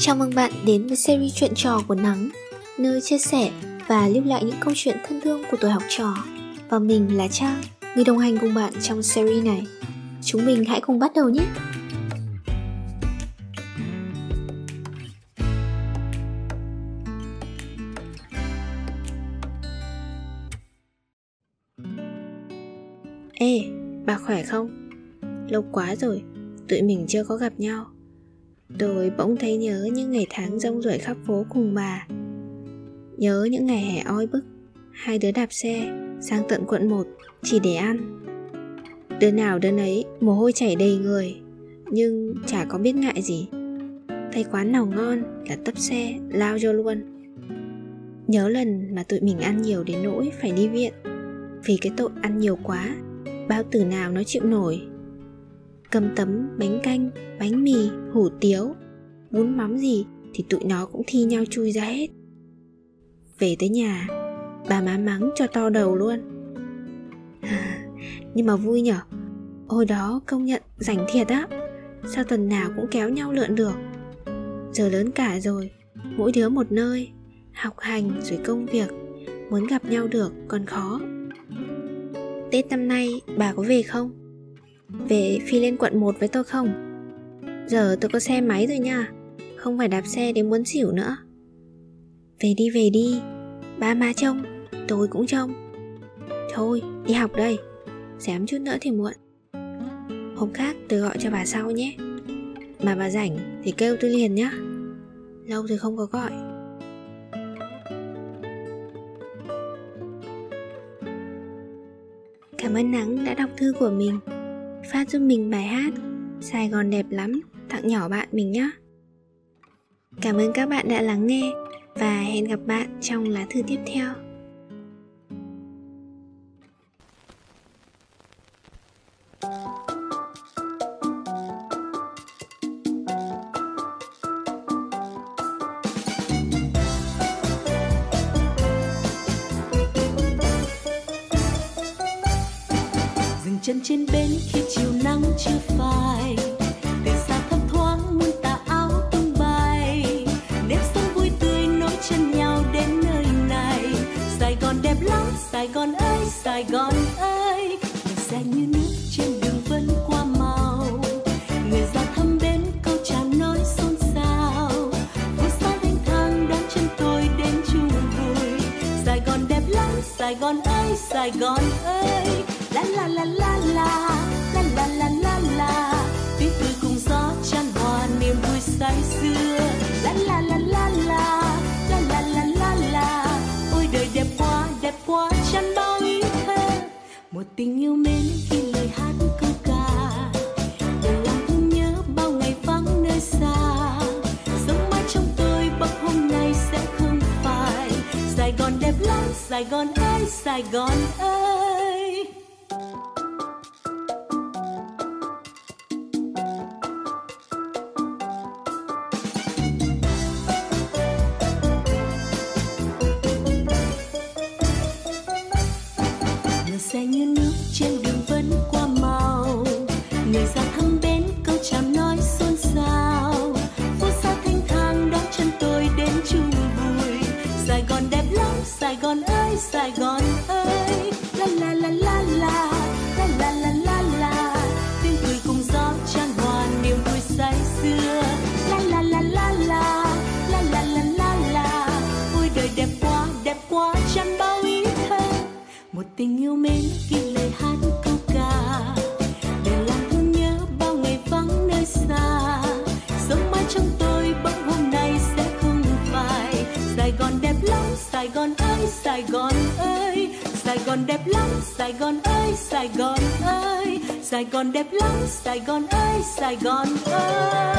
Chào mừng bạn đến với series chuyện trò của Nắng Nơi chia sẻ và lưu lại những câu chuyện thân thương của tuổi học trò Và mình là Trang, người đồng hành cùng bạn trong series này Chúng mình hãy cùng bắt đầu nhé! Ê, bà khỏe không? Lâu quá rồi, tụi mình chưa có gặp nhau Tôi bỗng thấy nhớ những ngày tháng rong ruổi khắp phố cùng bà. Nhớ những ngày hè oi bức, Hai đứa đạp xe sang tận quận 1 chỉ để ăn. Đứa nào đứa ấy mồ hôi chảy đầy người, Nhưng chả có biết ngại gì. Thấy quán nào ngon là tấp xe, lao vô luôn. Nhớ lần mà tụi mình ăn nhiều đến nỗi phải đi viện, Vì cái tội ăn nhiều quá, Bao tử nào nó chịu nổi. Cầm tấm bánh canh, bánh mì, hủ tiếu. Bún mắm gì thì tụi nó cũng thi nhau chui ra hết. Về tới nhà Bà má mắng cho to đầu luôn. Nhưng mà vui nhở Hồi đó công nhận rảnh thiệt á Sao tuần nào cũng kéo nhau lượn được. Giờ lớn cả rồi Mỗi đứa một nơi Học hành rồi công việc Muốn gặp nhau được còn khó. Tết năm nay bà có về không? Về phi lên quận 1 với tôi không? Giờ tôi có xe máy rồi nha. Không phải đạp xe đến muốn xỉu nữa. Về đi về đi. Ba má trông, Tôi cũng trông. Thôi, đi học đây. Xém chút nữa thì muộn. Hôm khác tôi gọi cho bà sau nhé. Mà bà rảnh thì kêu tôi liền nhá. Lâu rồi không có gọi. Cảm ơn Nắng đã đọc thư của mình. Phát giúp mình bài hát. Sài Gòn đẹp lắm, Tặng nhỏ bạn mình nhé Cảm ơn các bạn đã lắng nghe Và hẹn gặp bạn trong lá thư tiếp theo. Chân trên bến chưa phai. Từ xa thấp thoáng muôn tà áo tung bay. Nếp sống vui tươi nối chân nhau đến nơi này. Sài gòn đẹp lắm, sài gòn ơi, sài gòn ơi. Người xe như nước trên đường vẫn qua màu người ra thăm bến câu chào nói xôn xao. Phố xa thanh thang đón chân tôi đến chung vui. Sài gòn đẹp lắm, sài gòn ơi, sài gòn ơi. La la la la. Sài gòn đẹp lắm sài gòn ơi sài gòn ơi. Tình yêu mến khi lời hát câu ca. Để làm thương nhớ bao ngày vắng nơi xa. Sống mãi trong tôi bỗng hôm nay sẽ không phải sài gòn đẹp lắm, sài gòn ơi, sài gòn ơi gòn đẹp lắm, sài gòn ơi, sài gòn ơi. Sài gòn đẹp lắm, sài gòn ơi, sài gòn ơi.